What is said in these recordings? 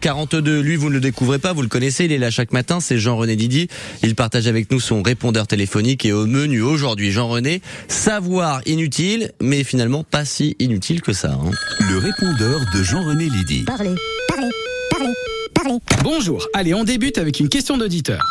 42 lui vous ne le découvrez pas, vous le connaissez, il est là chaque matin, c'est Jean-René Didi. Il partage avec nous son répondeur téléphonique et au menu aujourd'hui, Jean-René, savoir inutile, mais finalement pas si inutile que ça. Hein. Le répondeur de Jean-René Lydie. Parlez, parlez, parlez, parlez. Bonjour, allez on débute avec une question d'auditeur.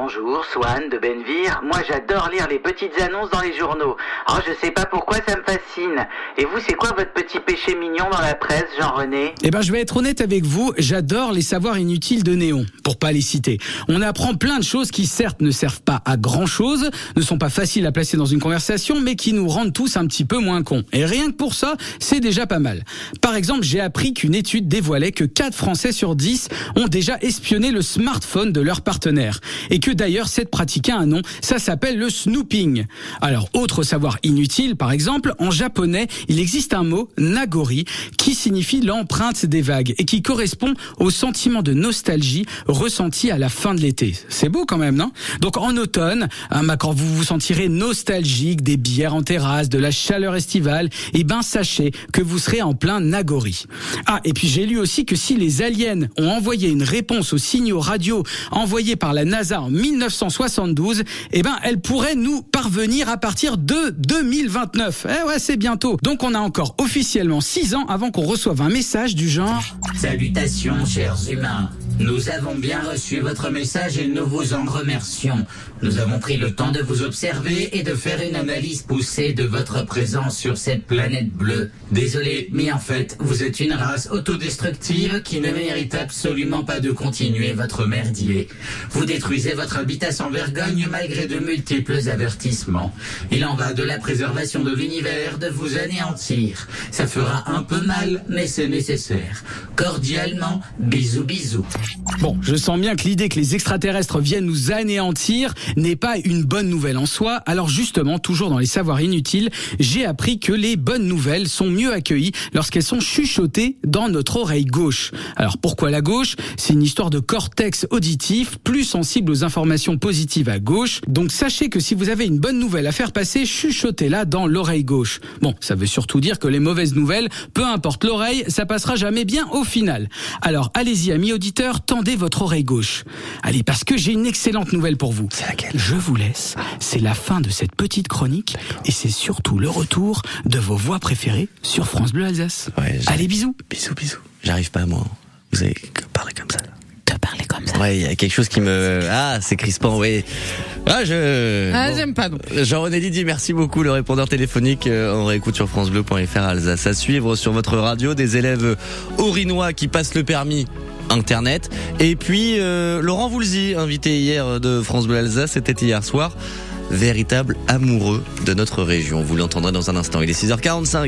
Bonjour, Swan de Benvire. Moi, j'adore lire les petites annonces dans les journaux. Oh, je sais pas pourquoi ça me fascine. Et vous, c'est quoi votre petit péché mignon dans la presse, Jean-René Eh ben je vais être honnête avec vous, j'adore les savoirs inutiles de Néon, pour pas les citer. On apprend plein de choses qui certes ne servent pas à grand chose, ne sont pas faciles à placer dans une conversation, mais qui nous rendent tous un petit peu moins cons. Et rien que pour ça, c'est déjà pas mal. Par exemple, j'ai appris qu'une étude dévoilait que 4 Français sur 10 ont déjà espionné le smartphone de leur partenaire. Et que d'ailleurs cette pratique a un nom, ça s'appelle le snooping. Alors, autre savoir inutile, par exemple, en japonais, il existe un mot, nagori, qui signifie l'empreinte des vagues et qui correspond au sentiment de nostalgie ressenti à la fin de l'été. C'est beau quand même, non? Donc en automne, hein, bah, quand vous vous sentirez nostalgique des bières en terrasse, de la chaleur estivale, eh ben sachez que vous serez en plein nagori. Ah, et puis j'ai lu aussi que si les aliens ont envoyé une réponse aux signaux radio envoyés par la NASA en 1972, eh ben elle pourrait nous parvenir à partir de 2029. Eh ouais, c'est bientôt. Donc on a encore officiellement 6 ans avant qu'on reçoive un message du genre Salutations, chers humains. Nous avons bien reçu votre message et nous vous en remercions. Nous avons pris le temps de vous observer et de faire une analyse poussée de votre présence sur cette planète bleue. Désolé, mais en fait, vous êtes une race autodestructive qui ne mérite absolument pas de continuer votre merdier. Vous détruisez votre habitat sans vergogne malgré de multiples avertissements. Il en va de la préservation de l'univers de vous anéantir. Ça fera un peu mal, mais c'est nécessaire. Cordialement, bisous bisous. Bon, je sens bien que l'idée que les extraterrestres viennent nous anéantir n'est pas une bonne nouvelle en soi. Alors justement, toujours dans les savoirs inutiles, j'ai appris que les bonnes nouvelles sont mieux accueillies lorsqu'elles sont chuchotées dans notre oreille gauche. Alors pourquoi la gauche? C'est une histoire de cortex auditif plus sensible aux informations positives à gauche. Donc sachez que si vous avez une bonne nouvelle à faire passer, chuchotez-la dans l'oreille gauche. Bon, ça veut surtout dire que les mauvaises nouvelles, peu importe l'oreille, ça passera jamais bien au final. Alors allez-y amis auditeurs, tendez votre oreille gauche. Allez, parce que j'ai une excellente nouvelle pour vous. C'est laquelle? Je vous laisse. C'est la fin de cette petite chronique et c'est surtout le retour de vos voix préférées sur France Bleu Alsace. Ouais, Allez, bisous. Bisous, bisous. J'arrive pas moi. Vous avez parlé ça. Comme ça. Ouais, il y a quelque chose qui me... Ah, c'est crispant, oui. Ah, je... Ah, Bon. j'aime pas non. Jean-René Lydie, merci beaucoup. Le répondeur téléphonique, euh, on réécoute sur francebleu.fr Alsace. À suivre sur votre radio, des élèves orinois qui passent le permis Internet. Et puis, euh, Laurent Voulzy, invité hier de France Bleu Alsace, c'était hier soir. Véritable amoureux de notre région. Vous l'entendrez dans un instant. Il est 6h45.